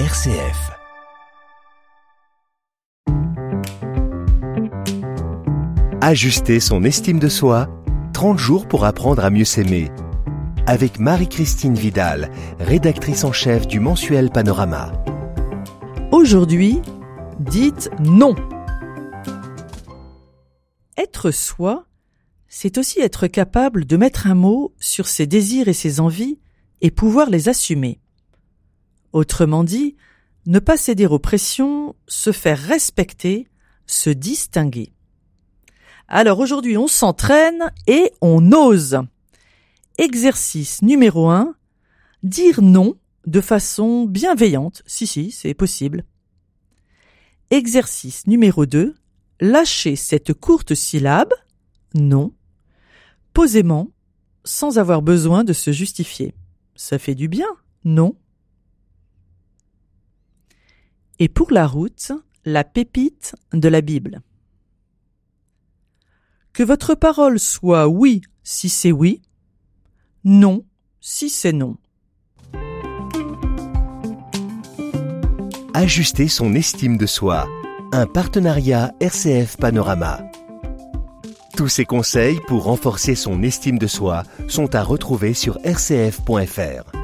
RCF. Ajuster son estime de soi, 30 jours pour apprendre à mieux s'aimer. Avec Marie-Christine Vidal, rédactrice en chef du mensuel Panorama. Aujourd'hui, dites non. Être soi, c'est aussi être capable de mettre un mot sur ses désirs et ses envies et pouvoir les assumer. Autrement dit, ne pas céder aux pressions, se faire respecter, se distinguer. Alors aujourd'hui, on s'entraîne et on ose. Exercice numéro 1. Dire non de façon bienveillante. Si, si, c'est possible. Exercice numéro 2. Lâcher cette courte syllabe, non, posément, sans avoir besoin de se justifier. Ça fait du bien, non? Et pour la route, la pépite de la Bible. Que votre parole soit oui si c'est oui, non si c'est non. Ajuster son estime de soi. Un partenariat RCF Panorama. Tous ces conseils pour renforcer son estime de soi sont à retrouver sur rcf.fr.